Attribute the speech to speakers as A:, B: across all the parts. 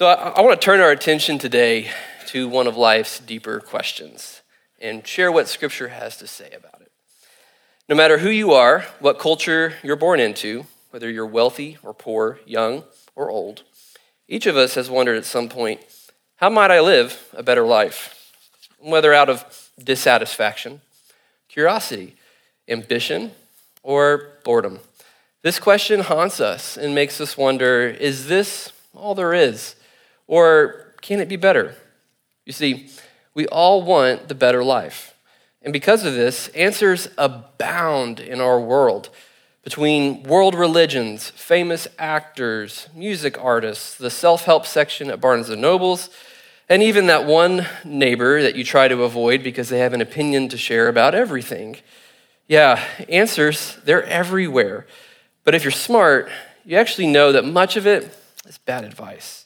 A: So I, I want to turn our attention today to one of life's deeper questions and share what Scripture has to say about it. No matter who you are, what culture you're born into, whether you're wealthy or poor, young or old, each of us has wondered at some point, how might I live a better life? Whether out of dissatisfaction, curiosity, ambition, or boredom. This question haunts us and makes us wonder is this all there is? Or can it be better? You see, we all want the better life. And because of this, answers abound in our world between world religions, famous actors, music artists, the self help section at Barnes and Nobles, and even that one neighbor that you try to avoid because they have an opinion to share about everything. Yeah, answers, they're everywhere. But if you're smart, you actually know that much of it is bad advice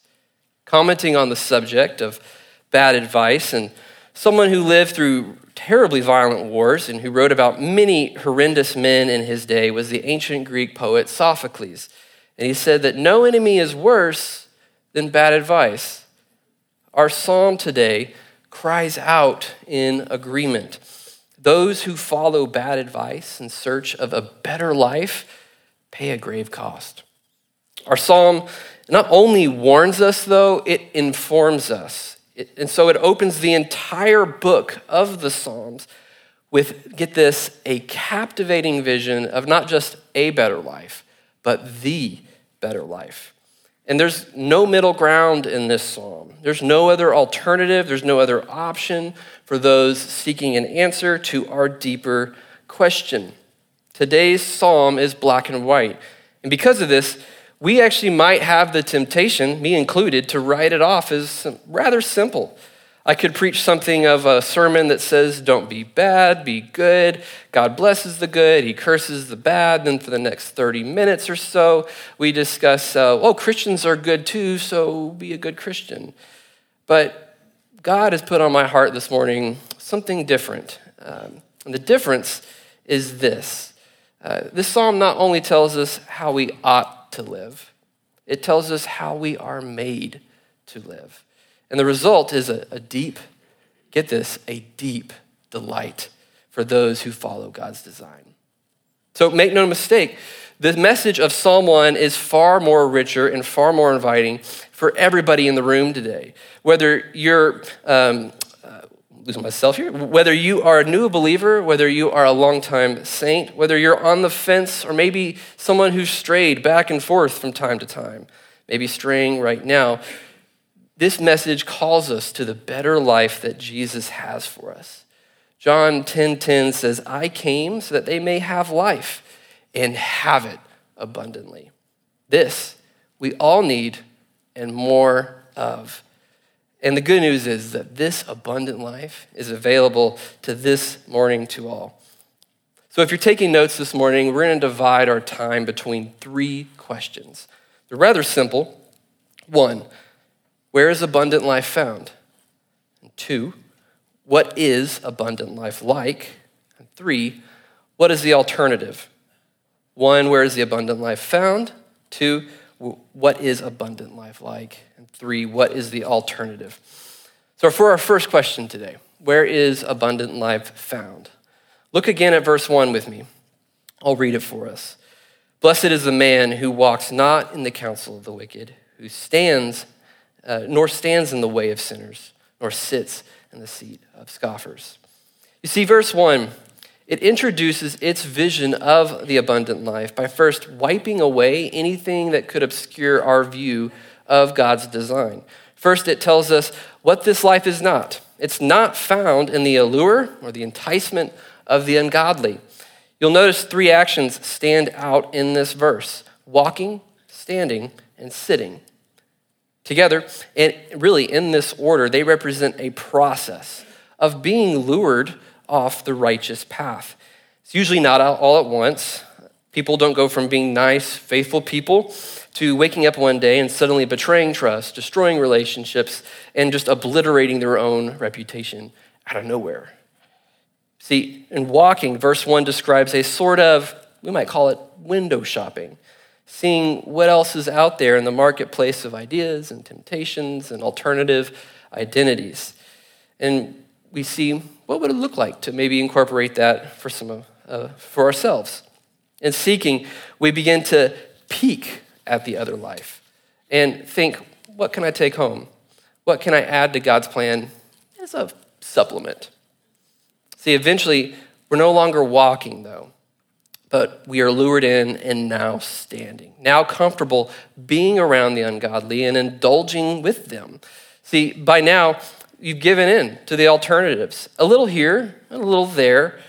A: commenting on the subject of bad advice and someone who lived through terribly violent wars and who wrote about many horrendous men in his day was the ancient Greek poet Sophocles. And he said that no enemy is worse than bad advice. Our psalm today cries out in agreement. Those who follow bad advice in search of a better life pay a grave cost. Our psalm not only warns us, though, it informs us. It, and so it opens the entire book of the Psalms with, get this, a captivating vision of not just a better life, but the better life. And there's no middle ground in this psalm. There's no other alternative, there's no other option for those seeking an answer to our deeper question. Today's psalm is black and white. And because of this, we actually might have the temptation, me included, to write it off as rather simple. I could preach something of a sermon that says, Don't be bad, be good. God blesses the good, He curses the bad. Then for the next 30 minutes or so, we discuss, uh, Oh, Christians are good too, so be a good Christian. But God has put on my heart this morning something different. Um, and the difference is this uh, this psalm not only tells us how we ought to live. It tells us how we are made to live. And the result is a, a deep, get this, a deep delight for those who follow God's design. So make no mistake, the message of Psalm 1 is far more richer and far more inviting for everybody in the room today. Whether you're um, losing myself here. Whether you are a new believer, whether you are a longtime saint, whether you're on the fence, or maybe someone who's strayed back and forth from time to time, maybe straying right now, this message calls us to the better life that Jesus has for us. John 10:10 10, 10 says, "I came so that they may have life and have it abundantly." This we all need and more of. And the good news is that this abundant life is available to this morning to all. So if you're taking notes this morning, we're going to divide our time between three questions. They're rather simple. One, where is abundant life found? And two, what is abundant life like? And three, what is the alternative? One, where is the abundant life found? Two, what is abundant life like? And three, what is the alternative? So, for our first question today, where is abundant life found? Look again at verse 1 with me. I'll read it for us. Blessed is the man who walks not in the counsel of the wicked, who stands, uh, nor stands in the way of sinners, nor sits in the seat of scoffers. You see, verse 1 it introduces its vision of the abundant life by first wiping away anything that could obscure our view of God's design. First, it tells us what this life is not. It's not found in the allure or the enticement of the ungodly. You'll notice three actions stand out in this verse walking, standing, and sitting. Together, and really in this order, they represent a process of being lured off the righteous path. It's usually not all at once. People don't go from being nice, faithful people to waking up one day and suddenly betraying trust, destroying relationships, and just obliterating their own reputation out of nowhere. See, in walking, verse 1 describes a sort of, we might call it window shopping. seeing what else is out there in the marketplace of ideas and temptations and alternative identities. And we see what would it look like to maybe incorporate that for some uh, for ourselves. In seeking, we begin to peek at the other life and think, what can I take home? What can I add to God's plan as a supplement? See, eventually, we're no longer walking, though, but we are lured in and now standing, now comfortable being around the ungodly and indulging with them. See, by now, you've given in to the alternatives a little here, a little there.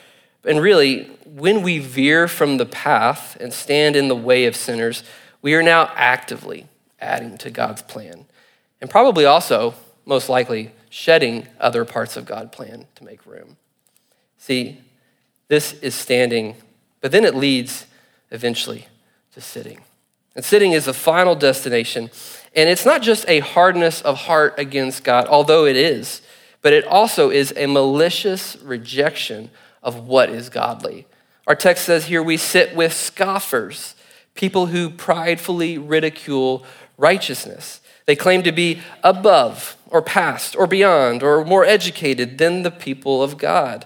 A: And really, when we veer from the path and stand in the way of sinners, we are now actively adding to God's plan. And probably also, most likely, shedding other parts of God's plan to make room. See, this is standing, but then it leads eventually to sitting. And sitting is the final destination. And it's not just a hardness of heart against God, although it is, but it also is a malicious rejection of what is godly. Our text says here we sit with scoffers, people who pridefully ridicule righteousness. They claim to be above or past or beyond or more educated than the people of God.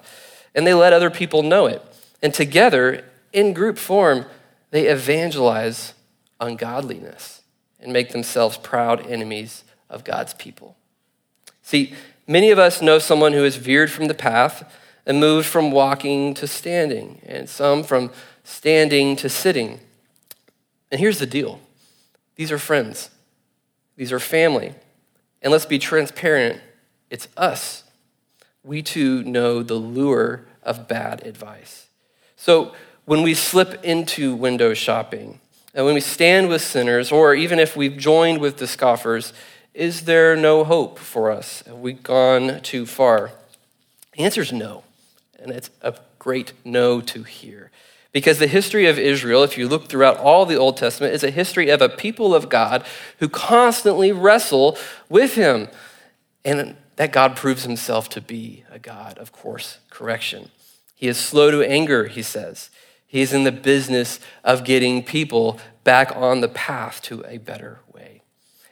A: And they let other people know it. And together, in group form, they evangelize ungodliness and make themselves proud enemies of God's people. See, many of us know someone who has veered from the path and moved from walking to standing, and some from standing to sitting. And here's the deal these are friends, these are family. And let's be transparent it's us. We too know the lure of bad advice. So when we slip into window shopping, and when we stand with sinners, or even if we've joined with the scoffers, is there no hope for us? Have we gone too far? The answer is no. And it's a great no to hear. Because the history of Israel, if you look throughout all the Old Testament, is a history of a people of God who constantly wrestle with Him. And that God proves Himself to be a God of course correction. He is slow to anger, he says. He's in the business of getting people back on the path to a better way.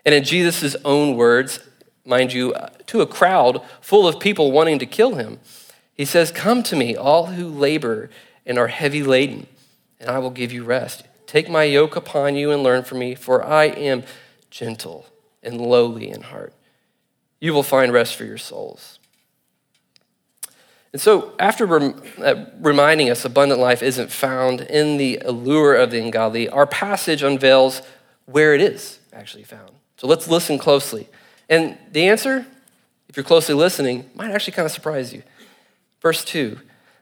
A: And in Jesus' own words, mind you, uh, to a crowd full of people wanting to kill him, he says, Come to me, all who labor and are heavy laden, and I will give you rest. Take my yoke upon you and learn from me, for I am gentle and lowly in heart. You will find rest for your souls. And so, after rem- uh, reminding us abundant life isn't found in the allure of the ungodly, our passage unveils where it is actually found. So, let's listen closely. And the answer, if you're closely listening, might actually kind of surprise you. Verse 2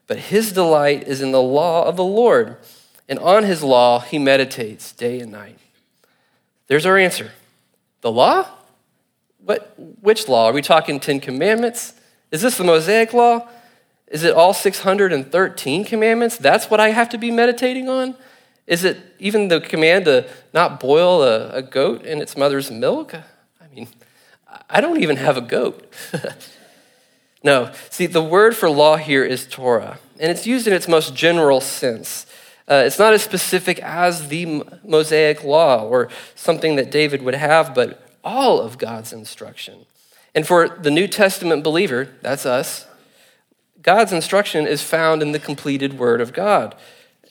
A: But his delight is in the law of the Lord, and on his law he meditates day and night. There's our answer. The law? What, which law? Are we talking Ten Commandments? Is this the Mosaic law? Is it all 613 commandments? That's what I have to be meditating on? Is it even the command to not boil a, a goat in its mother's milk? I mean, I don't even have a goat. no, see, the word for law here is Torah, and it's used in its most general sense. Uh, it's not as specific as the Mosaic law or something that David would have, but all of God's instruction. And for the New Testament believer, that's us, God's instruction is found in the completed Word of God,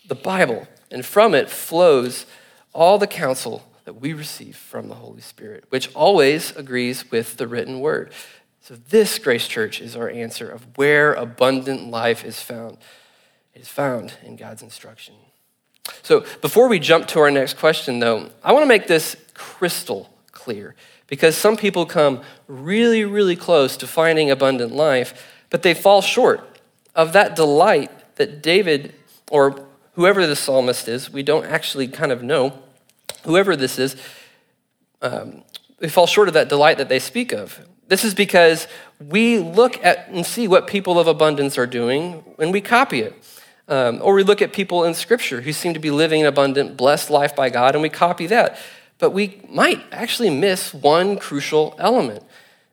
A: the Bible, and from it flows all the counsel that we receive from the Holy Spirit, which always agrees with the written Word. So, this, Grace Church, is our answer of where abundant life is found. It is found in God's instruction. So, before we jump to our next question, though, I want to make this crystal clear because some people come really, really close to finding abundant life but they fall short of that delight that David, or whoever the psalmist is, we don't actually kind of know, whoever this is, um, they fall short of that delight that they speak of. This is because we look at and see what people of abundance are doing and we copy it. Um, or we look at people in Scripture who seem to be living an abundant, blessed life by God, and we copy that. But we might actually miss one crucial element.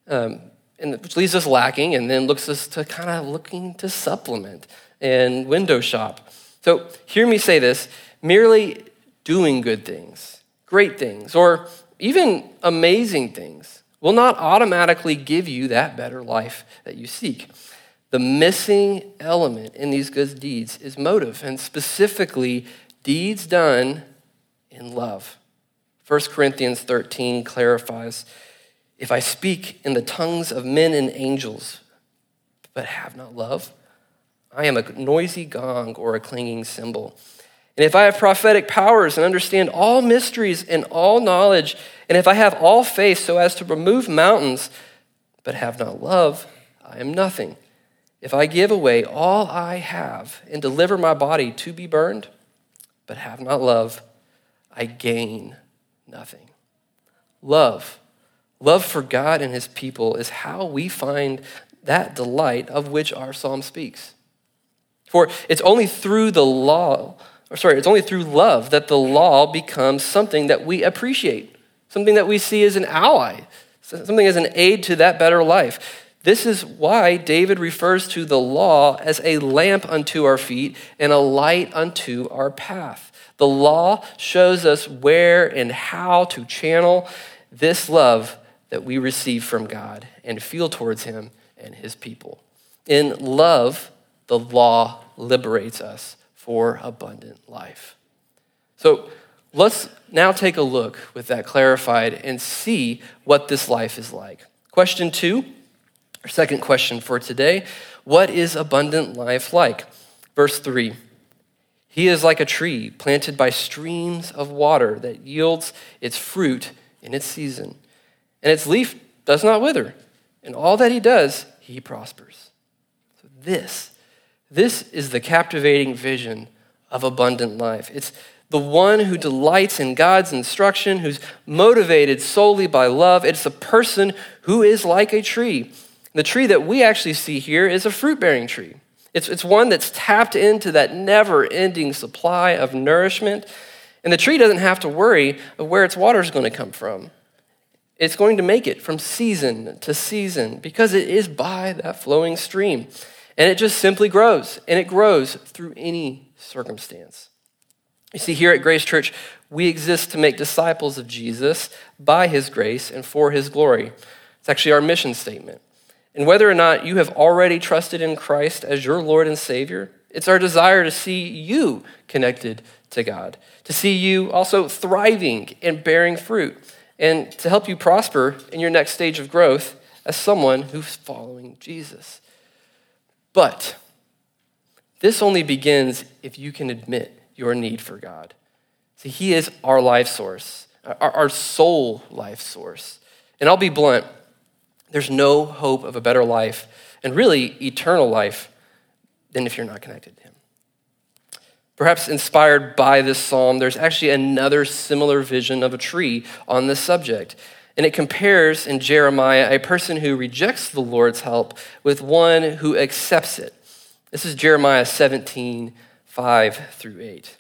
A: Um, and which leaves us lacking and then looks us to kind of looking to supplement and window shop. So hear me say this merely doing good things, great things, or even amazing things will not automatically give you that better life that you seek. The missing element in these good deeds is motive, and specifically, deeds done in love. 1 Corinthians 13 clarifies if I speak in the tongues of men and angels, but have not love, I am a noisy gong or a clanging cymbal. And if I have prophetic powers and understand all mysteries and all knowledge, and if I have all faith so as to remove mountains, but have not love, I am nothing. If I give away all I have and deliver my body to be burned, but have not love, I gain nothing. Love, love for God and his people is how we find that delight of which our psalm speaks. For it's only through the law, or sorry, it's only through love that the law becomes something that we appreciate, something that we see as an ally, something as an aid to that better life. This is why David refers to the law as a lamp unto our feet and a light unto our path. The law shows us where and how to channel this love that we receive from God and feel towards Him and His people. In love, the law liberates us for abundant life. So let's now take a look with that clarified and see what this life is like. Question two, our second question for today What is abundant life like? Verse three. He is like a tree planted by streams of water that yields its fruit in its season, and its leaf does not wither. And all that he does, he prospers. So this, this is the captivating vision of abundant life. It's the one who delights in God's instruction, who's motivated solely by love. It's a person who is like a tree. The tree that we actually see here is a fruit bearing tree. It's, it's one that's tapped into that never ending supply of nourishment. And the tree doesn't have to worry of where its water is going to come from. It's going to make it from season to season because it is by that flowing stream. And it just simply grows, and it grows through any circumstance. You see, here at Grace Church, we exist to make disciples of Jesus by his grace and for his glory. It's actually our mission statement. And whether or not you have already trusted in Christ as your Lord and Savior, it's our desire to see you connected to God, to see you also thriving and bearing fruit, and to help you prosper in your next stage of growth as someone who's following Jesus. But this only begins if you can admit your need for God. See, He is our life source, our, our sole life source. And I'll be blunt there's no hope of a better life, and really eternal life, than if you're not connected. Perhaps inspired by this psalm, there's actually another similar vision of a tree on this subject. And it compares in Jeremiah a person who rejects the Lord's help with one who accepts it. This is Jeremiah 17, 5 through 8.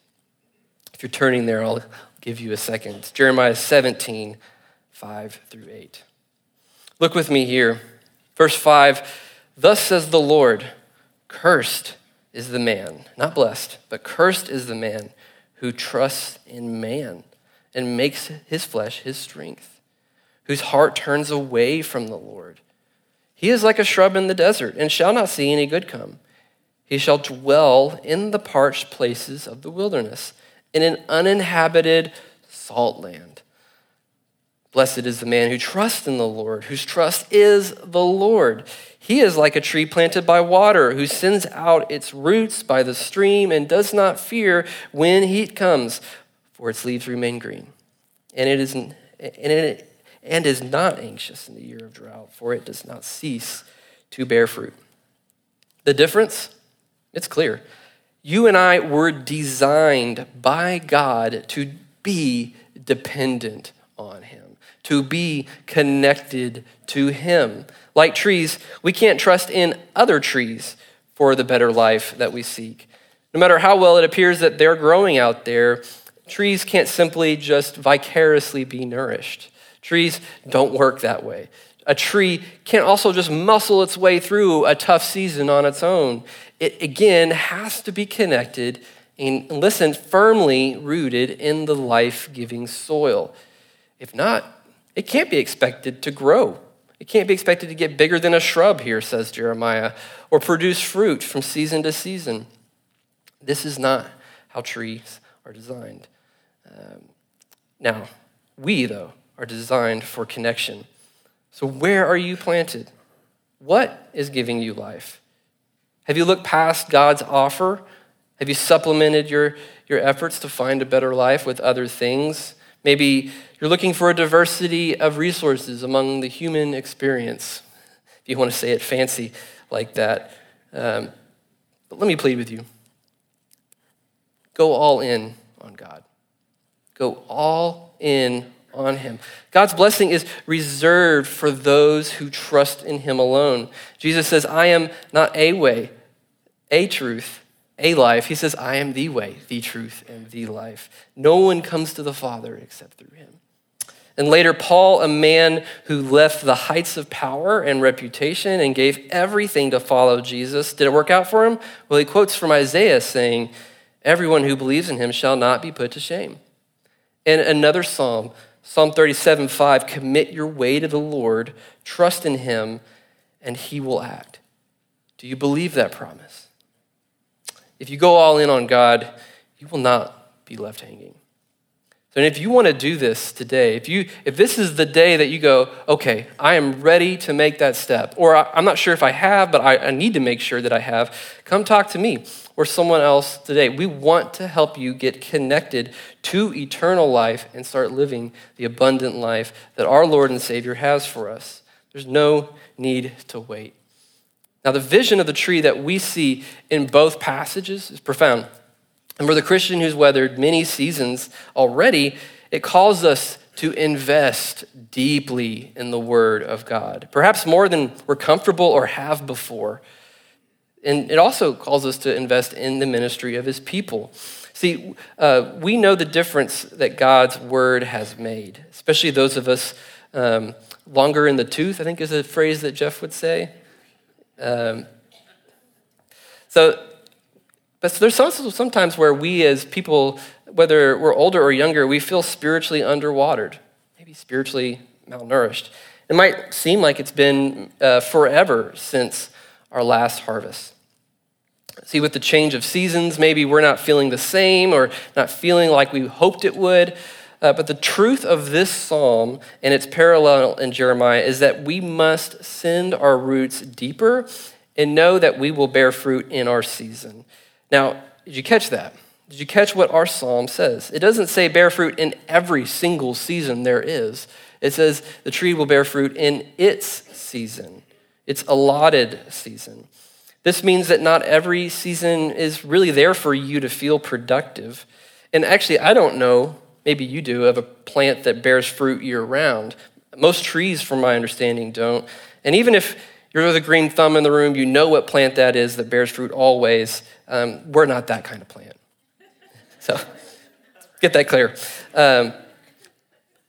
A: If you're turning there, I'll give you a second. Jeremiah 17, 5 through 8. Look with me here. Verse 5 Thus says the Lord, cursed is the man, not blessed, but cursed is the man who trusts in man and makes his flesh his strength, whose heart turns away from the Lord. He is like a shrub in the desert and shall not see any good come. He shall dwell in the parched places of the wilderness, in an uninhabited salt land. Blessed is the man who trusts in the Lord, whose trust is the Lord. He is like a tree planted by water, who sends out its roots by the stream and does not fear when heat comes, for its leaves remain green. And it is, and, it, and is not anxious in the year of drought, for it does not cease to bear fruit. The difference? It's clear. You and I were designed by God to be dependent on Him to be connected to Him. Like trees, we can't trust in other trees for the better life that we seek. No matter how well it appears that they're growing out there, trees can't simply just vicariously be nourished. Trees don't work that way. A tree can't also just muscle its way through a tough season on its own. It again has to be connected and listen, firmly rooted in the life giving soil. If not, it can't be expected to grow. It can't be expected to get bigger than a shrub here, says Jeremiah, or produce fruit from season to season. This is not how trees are designed. Um, now, we, though, are designed for connection. So, where are you planted? What is giving you life? Have you looked past God's offer? Have you supplemented your, your efforts to find a better life with other things? Maybe you're looking for a diversity of resources among the human experience, if you want to say it fancy like that. Um, but let me plead with you go all in on God. Go all in on Him. God's blessing is reserved for those who trust in Him alone. Jesus says, I am not a way, a truth, a life. He says, I am the way, the truth, and the life. No one comes to the Father except through Him. And later, Paul, a man who left the heights of power and reputation and gave everything to follow Jesus, did it work out for him? Well, he quotes from Isaiah saying, Everyone who believes in him shall not be put to shame. And another psalm, Psalm 37 5, commit your way to the Lord, trust in him, and he will act. Do you believe that promise? If you go all in on God, you will not be left hanging. And if you want to do this today, if, you, if this is the day that you go, okay, I am ready to make that step, or I'm not sure if I have, but I, I need to make sure that I have, come talk to me or someone else today. We want to help you get connected to eternal life and start living the abundant life that our Lord and Savior has for us. There's no need to wait. Now, the vision of the tree that we see in both passages is profound. And for the Christian who's weathered many seasons already, it calls us to invest deeply in the Word of God, perhaps more than we're comfortable or have before. And it also calls us to invest in the ministry of His people. See, uh, we know the difference that God's Word has made, especially those of us um, longer in the tooth, I think is a phrase that Jeff would say. Um, so but there's also sometimes where we, as people, whether we're older or younger, we feel spiritually underwatered, maybe spiritually malnourished. It might seem like it's been uh, forever since our last harvest. See, with the change of seasons, maybe we're not feeling the same or not feeling like we hoped it would. Uh, but the truth of this psalm and its parallel in Jeremiah is that we must send our roots deeper and know that we will bear fruit in our season. Now, did you catch that? Did you catch what our psalm says? It doesn't say bear fruit in every single season there is. It says the tree will bear fruit in its season, its allotted season. This means that not every season is really there for you to feel productive. And actually, I don't know, maybe you do, of a plant that bears fruit year round. Most trees, from my understanding, don't. And even if you're the green thumb in the room, you know what plant that is that bears fruit always. Um, we're not that kind of plant. So get that clear. Um,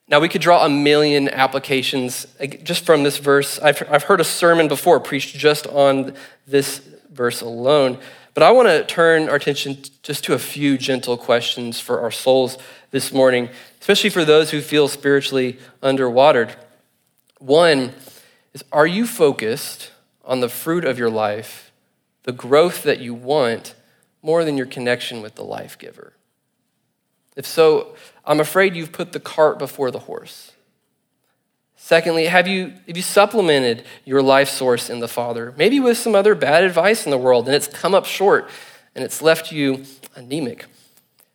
A: now, we could draw a million applications just from this verse. I've, I've heard a sermon before preached just on this verse alone, but I want to turn our attention just to a few gentle questions for our souls this morning, especially for those who feel spiritually underwatered. One is Are you focused on the fruit of your life the growth that you want more than your connection with the life giver? If so, I'm afraid you've put the cart before the horse. Secondly, have you, have you supplemented your life source in the Father? Maybe with some other bad advice in the world, and it's come up short and it's left you anemic.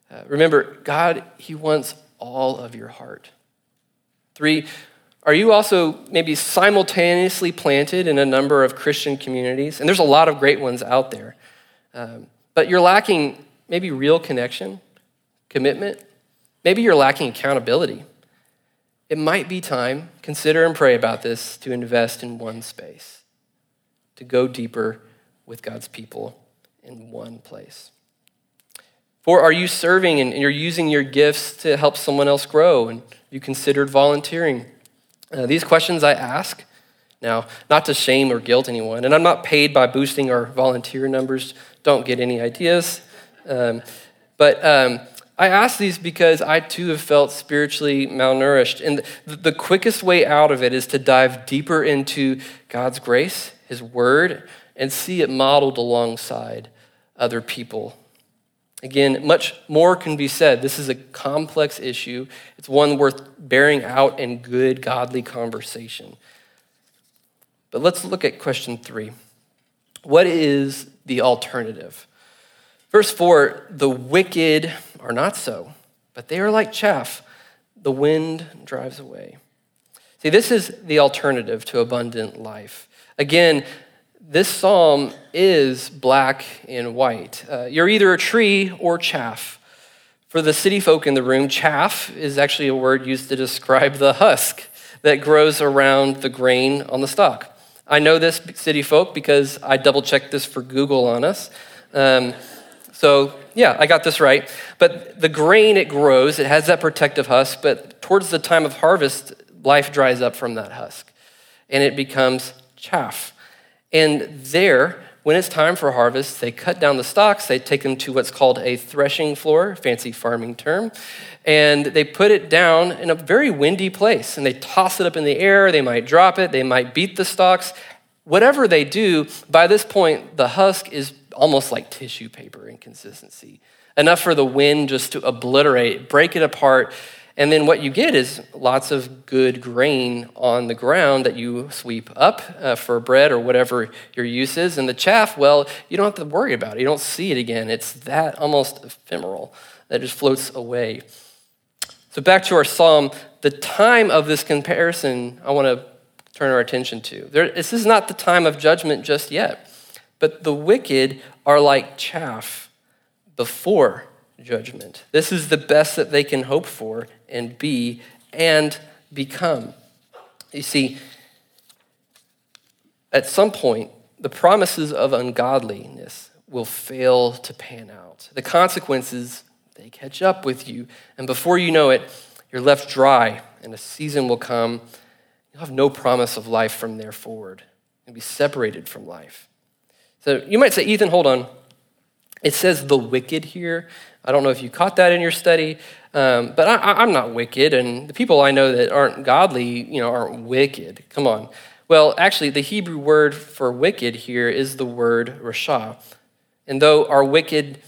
A: Uh, remember, God, He wants all of your heart. Three, are you also maybe simultaneously planted in a number of Christian communities? And there's a lot of great ones out there. Um, but you're lacking maybe real connection, commitment. Maybe you're lacking accountability. It might be time, consider and pray about this, to invest in one space, to go deeper with God's people in one place. Or are you serving and you're using your gifts to help someone else grow? And you considered volunteering uh, these questions I ask now, not to shame or guilt anyone, and I'm not paid by boosting our volunteer numbers. Don't get any ideas. Um, But um, I ask these because I too have felt spiritually malnourished. And the quickest way out of it is to dive deeper into God's grace, His Word, and see it modeled alongside other people. Again, much more can be said. This is a complex issue. It's one worth bearing out in good, godly conversation. But let's look at question three. What is the alternative? Verse 4 The wicked are not so, but they are like chaff the wind drives away. See, this is the alternative to abundant life. Again, this psalm is black and white. Uh, you're either a tree or chaff. For the city folk in the room, chaff is actually a word used to describe the husk that grows around the grain on the stalk. I know this, city folk, because I double checked this for Google on us. Um, so, yeah, I got this right. But the grain it grows, it has that protective husk, but towards the time of harvest, life dries up from that husk and it becomes chaff. And there, when it's time for harvest, they cut down the stalks, they take them to what's called a threshing floor, fancy farming term, and they put it down in a very windy place and they toss it up in the air, they might drop it, they might beat the stalks. Whatever they do, by this point, the husk is almost like tissue paper in consistency. Enough for the wind just to obliterate, break it apart. And then what you get is lots of good grain on the ground that you sweep up uh, for bread or whatever your use is. And the chaff, well, you don't have to worry about it. You don't see it again. It's that almost ephemeral that just floats away. So back to our psalm, the time of this comparison I want to turn our attention to. There, this is not the time of judgment just yet. But the wicked are like chaff before judgment. This is the best that they can hope for and be and become. You see, at some point, the promises of ungodliness will fail to pan out. The consequences, they catch up with you. And before you know it, you're left dry, and a season will come. You'll have no promise of life from there forward. You'll be separated from life. So you might say, Ethan, hold on. It says the wicked here. I don't know if you caught that in your study, um, but I, am not wicked, and the people I know that aren't godly, you know, aren't wicked. Come on. Well, actually, the Hebrew word for wicked here is the word rasha. And though our wicked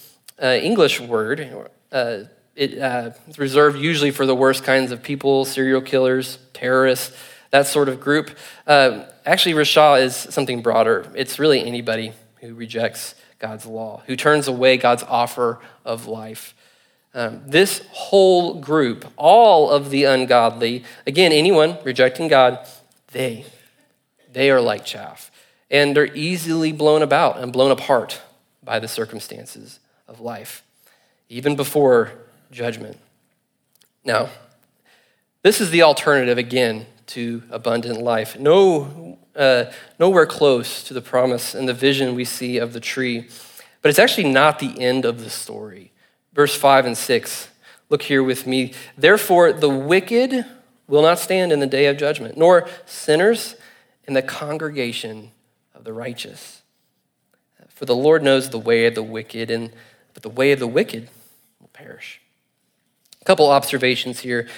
A: uh, English word, uh, it, uh, it's reserved usually for the worst kinds of people, serial killers, terrorists, that sort of group. Uh, actually, rasha is something broader. It's really anybody who rejects God's law, who turns away God's offer of life. Um, this whole group, all of the ungodly, again, anyone rejecting God, they, they are like chaff. And they're easily blown about and blown apart by the circumstances of life, even before judgment. Now, this is the alternative again to abundant life. No uh, nowhere close to the promise and the vision we see of the tree. But it's actually not the end of the story. Verse 5 and 6. Look here with me. Therefore, the wicked will not stand in the day of judgment, nor sinners in the congregation of the righteous. For the Lord knows the way of the wicked, and but the way of the wicked will perish. A couple observations here.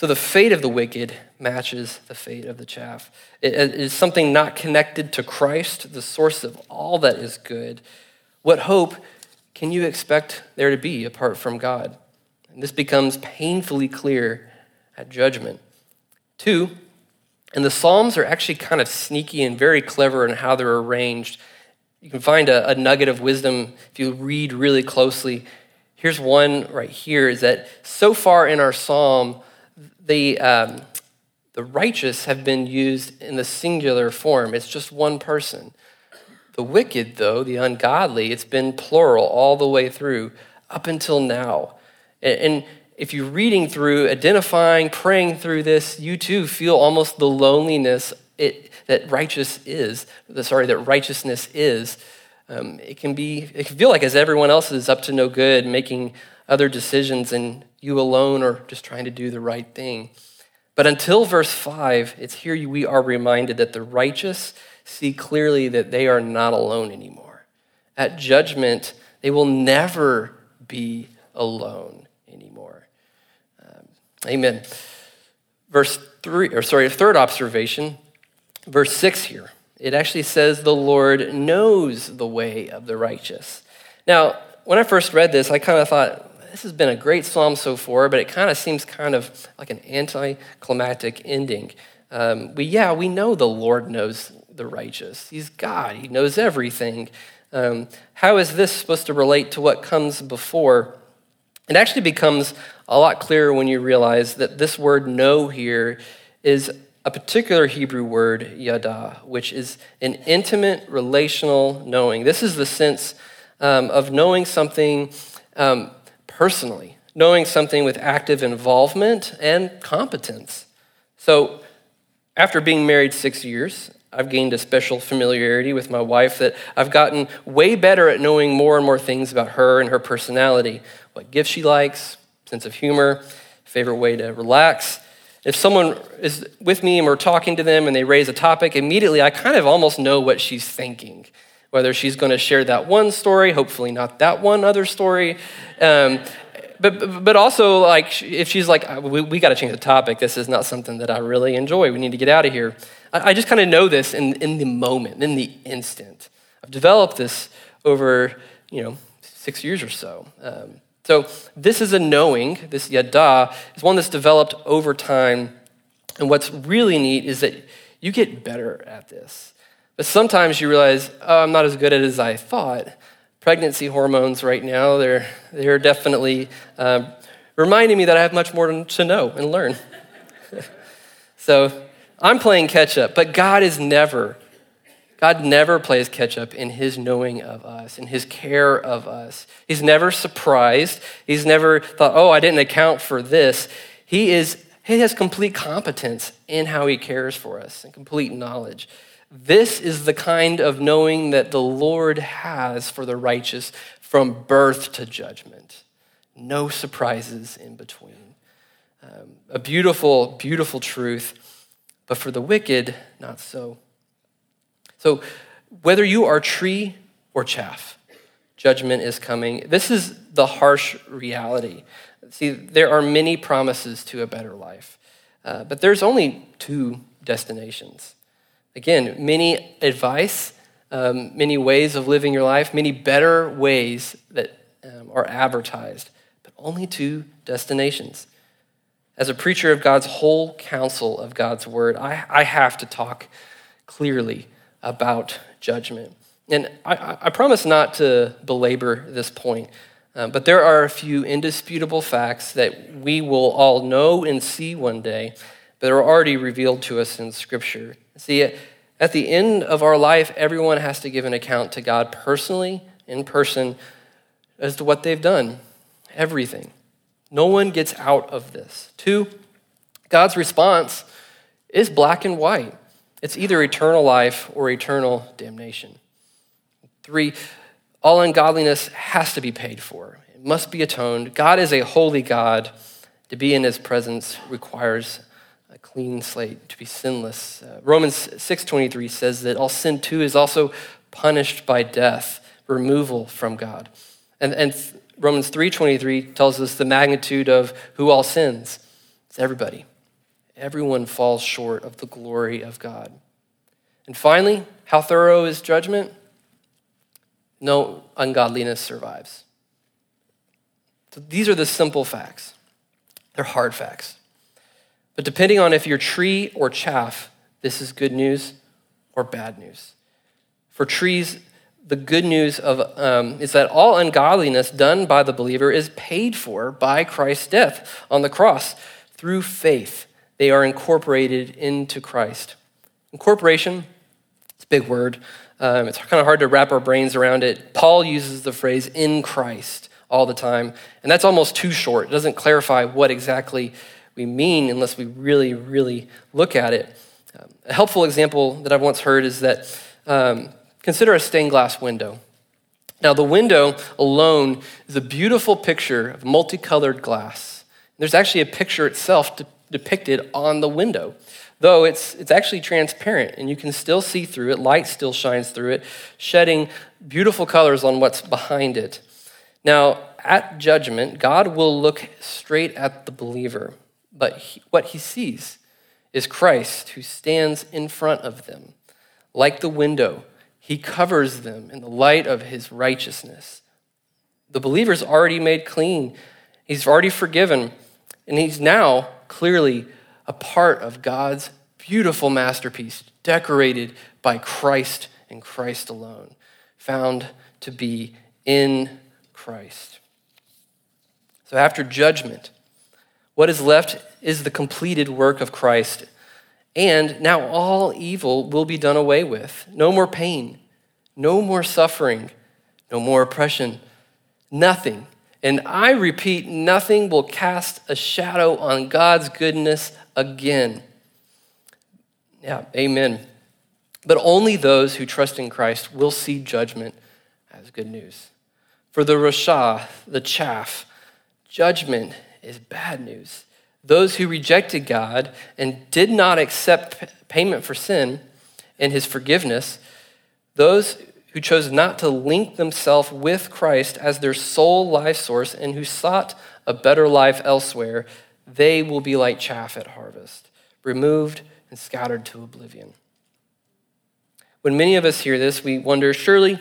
A: So the fate of the wicked matches the fate of the chaff. It is something not connected to Christ, the source of all that is good. What hope can you expect there to be apart from God? And this becomes painfully clear at judgment. Two, and the Psalms are actually kind of sneaky and very clever in how they're arranged. You can find a, a nugget of wisdom if you read really closely. Here's one right here is that so far in our psalm, the, um, the righteous have been used in the singular form. It's just one person. The wicked, though, the ungodly, it's been plural all the way through up until now. And if you're reading through, identifying, praying through this, you too feel almost the loneliness it, that righteous is, sorry, that righteousness is. Um, it can be, it can feel like as everyone else is up to no good, making other decisions, and you alone are just trying to do the right thing. But until verse 5, it's here we are reminded that the righteous see clearly that they are not alone anymore. At judgment, they will never be alone anymore. Um, amen. Verse three, or sorry, third observation, verse six here. It actually says the Lord knows the way of the righteous. Now, when I first read this, I kind of thought, this has been a great psalm so far, but it kind of seems kind of like an anticlimactic ending. Um, we, yeah, we know the Lord knows the righteous. He's God, He knows everything. Um, how is this supposed to relate to what comes before? It actually becomes a lot clearer when you realize that this word know here is a particular Hebrew word, yada, which is an intimate relational knowing. This is the sense um, of knowing something um, personally, knowing something with active involvement and competence. So, after being married six years, I've gained a special familiarity with my wife that I've gotten way better at knowing more and more things about her and her personality what gifts she likes, sense of humor, favorite way to relax. If someone is with me and we're talking to them and they raise a topic, immediately I kind of almost know what she's thinking whether she's going to share that one story, hopefully not that one other story. Um, but, but also, like, if she's like, uh, we, we got to change the topic, this is not something that I really enjoy, we need to get out of here. I, I just kind of know this in, in the moment, in the instant. I've developed this over, you know, six years or so. Um, so this is a knowing, this yada, is one that's developed over time. And what's really neat is that you get better at this. But sometimes you realize, oh, I'm not as good at it as I thought. Pregnancy hormones right now, they're, they're definitely uh, reminding me that I have much more to know and learn. so I'm playing catch up, but God is never, God never plays catch up in his knowing of us, in his care of us. He's never surprised. He's never thought, oh, I didn't account for this. He is, he has complete competence in how he cares for us and complete knowledge. This is the kind of knowing that the Lord has for the righteous from birth to judgment. No surprises in between. Um, a beautiful, beautiful truth, but for the wicked, not so. So, whether you are tree or chaff, judgment is coming. This is the harsh reality. See, there are many promises to a better life, uh, but there's only two destinations. Again, many advice, um, many ways of living your life, many better ways that um, are advertised, but only two destinations. As a preacher of God's whole counsel of God's word, I, I have to talk clearly about judgment. And I, I promise not to belabor this point, um, but there are a few indisputable facts that we will all know and see one day that are already revealed to us in Scripture. See, at the end of our life, everyone has to give an account to God personally, in person, as to what they've done. Everything. No one gets out of this. Two, God's response is black and white. It's either eternal life or eternal damnation. Three, all ungodliness has to be paid for. It must be atoned. God is a holy God. To be in his presence requires a clean slate, to be sinless. Uh, Romans 6:23 says that all sin too is also punished by death, removal from God. And, and Romans 3:23 tells us the magnitude of who all sins. It's everybody. Everyone falls short of the glory of God. And finally, how thorough is judgment? No ungodliness survives. So these are the simple facts. They're hard facts. But depending on if you're tree or chaff, this is good news or bad news. For trees, the good news of, um, is that all ungodliness done by the believer is paid for by Christ's death on the cross through faith. They are incorporated into Christ. Incorporation, it's a big word. Um, it's kind of hard to wrap our brains around it. Paul uses the phrase in Christ all the time, and that's almost too short. It doesn't clarify what exactly we mean unless we really, really look at it. Um, a helpful example that I've once heard is that um, consider a stained glass window. Now, the window alone is a beautiful picture of multicolored glass. There's actually a picture itself de- depicted on the window, though it's, it's actually transparent and you can still see through it. Light still shines through it, shedding beautiful colors on what's behind it. Now, at judgment, God will look straight at the believer, but he, what he sees is Christ who stands in front of them. Like the window, he covers them in the light of his righteousness. The believer's already made clean, he's already forgiven, and he's now clearly a part of God's beautiful masterpiece, decorated by Christ and Christ alone, found to be in Christ. So after judgment, what is left is the completed work of Christ. And now all evil will be done away with. No more pain, no more suffering, no more oppression, nothing. And I repeat, nothing will cast a shadow on God's goodness again. Yeah, amen. But only those who trust in Christ will see judgment as good news. For the Rasha, the chaff, judgment is bad news. Those who rejected God and did not accept payment for sin and his forgiveness, those who chose not to link themselves with Christ as their sole life source and who sought a better life elsewhere, they will be like chaff at harvest, removed and scattered to oblivion. When many of us hear this, we wonder surely,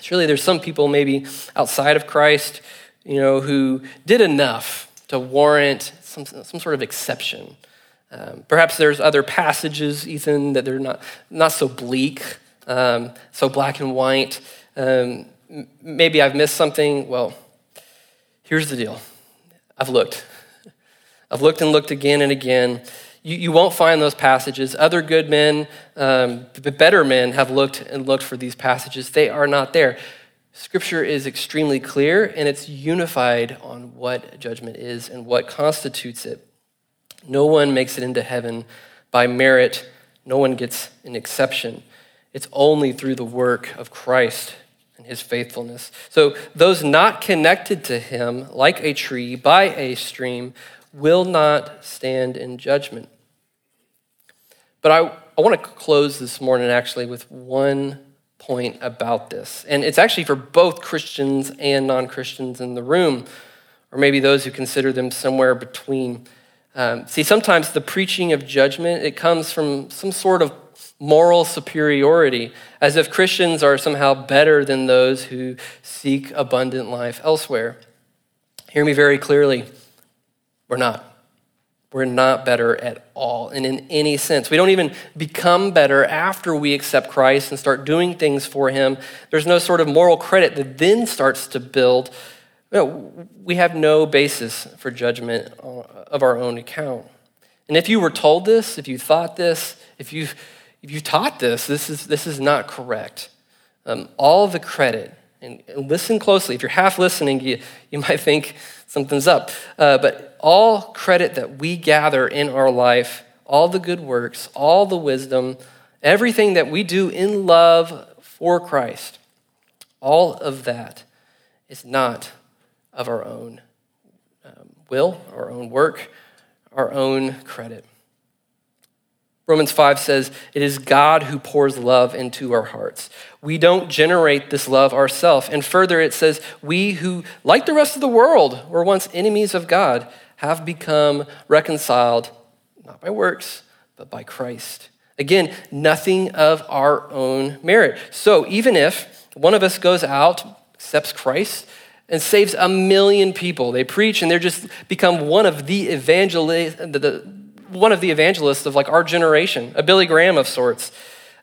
A: surely there's some people maybe outside of Christ, you know, who did enough to warrant some, some sort of exception. Um, perhaps there's other passages, Ethan, that they're not, not so bleak, um, so black and white. Um, maybe I've missed something. Well, here's the deal I've looked. I've looked and looked again and again. You, you won't find those passages. Other good men, um, better men, have looked and looked for these passages. They are not there. Scripture is extremely clear and it's unified on what judgment is and what constitutes it. No one makes it into heaven by merit, no one gets an exception. It's only through the work of Christ and his faithfulness. So, those not connected to him, like a tree by a stream, will not stand in judgment. But I, I want to close this morning actually with one point about this. And it's actually for both Christians and non Christians in the room, or maybe those who consider them somewhere between. Um, see, sometimes the preaching of judgment, it comes from some sort of moral superiority, as if Christians are somehow better than those who seek abundant life elsewhere. Hear me very clearly. We're not. We're not better at all, and in any sense. We don't even become better after we accept Christ and start doing things for Him. There's no sort of moral credit that then starts to build. we have no basis for judgment of our own account. And if you were told this, if you thought this, if you if you taught this, this is this is not correct. Um, all the credit, and, and, listen closely. If you're half listening, you, you might think something's up. Uh, but all credit that we gather in our life, all the good works, all the wisdom, everything that we do in love for Christ, all of that is not of our own um, will, our own work, our own credit. Romans 5 says, It is God who pours love into our hearts. We don't generate this love ourselves. And further, it says, We who, like the rest of the world, were once enemies of God, have become reconciled, not by works, but by Christ. Again, nothing of our own merit. So even if one of us goes out, accepts Christ, and saves a million people, they preach and they're just become one of the evangelists, one of the evangelists of like our generation, a Billy Graham of sorts.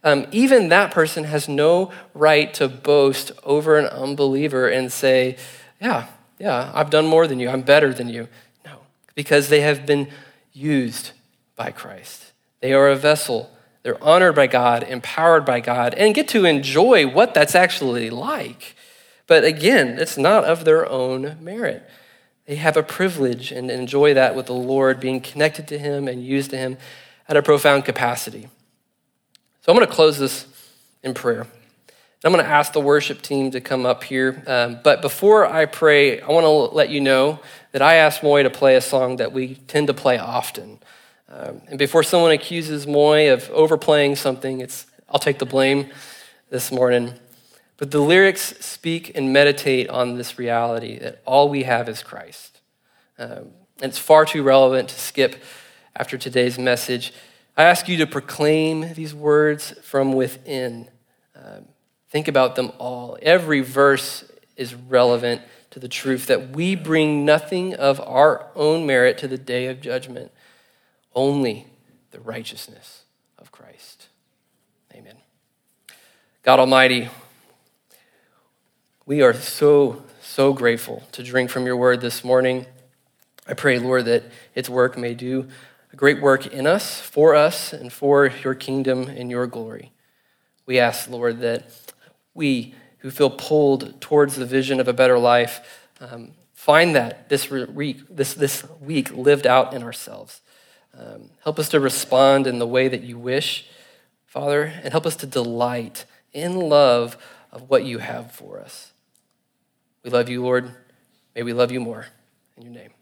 A: Um, even that person has no right to boast over an unbeliever and say, Yeah, yeah, I've done more than you, I'm better than you. No, because they have been used by Christ. They are a vessel. They're honored by God, empowered by God, and get to enjoy what that's actually like. But again, it's not of their own merit. They have a privilege and enjoy that with the Lord, being connected to Him and used to Him at a profound capacity. So I'm going to close this in prayer. I'm going to ask the worship team to come up here. Um, but before I pray, I want to let you know that I asked Moy to play a song that we tend to play often. Um, and before someone accuses Moy of overplaying something, it's, I'll take the blame this morning. But the lyrics speak and meditate on this reality that all we have is Christ. Um, it's far too relevant to skip after today's message. I ask you to proclaim these words from within. Um, think about them all. Every verse is relevant to the truth that we bring nothing of our own merit to the day of judgment, only the righteousness of Christ. Amen. God Almighty, we are so, so grateful to drink from your word this morning. I pray, Lord, that its work may do a great work in us, for us, and for your kingdom and your glory. We ask, Lord, that we who feel pulled towards the vision of a better life um, find that this week, this, this week lived out in ourselves. Um, help us to respond in the way that you wish, Father, and help us to delight in love of what you have for us. We love you, Lord. May we love you more. In your name.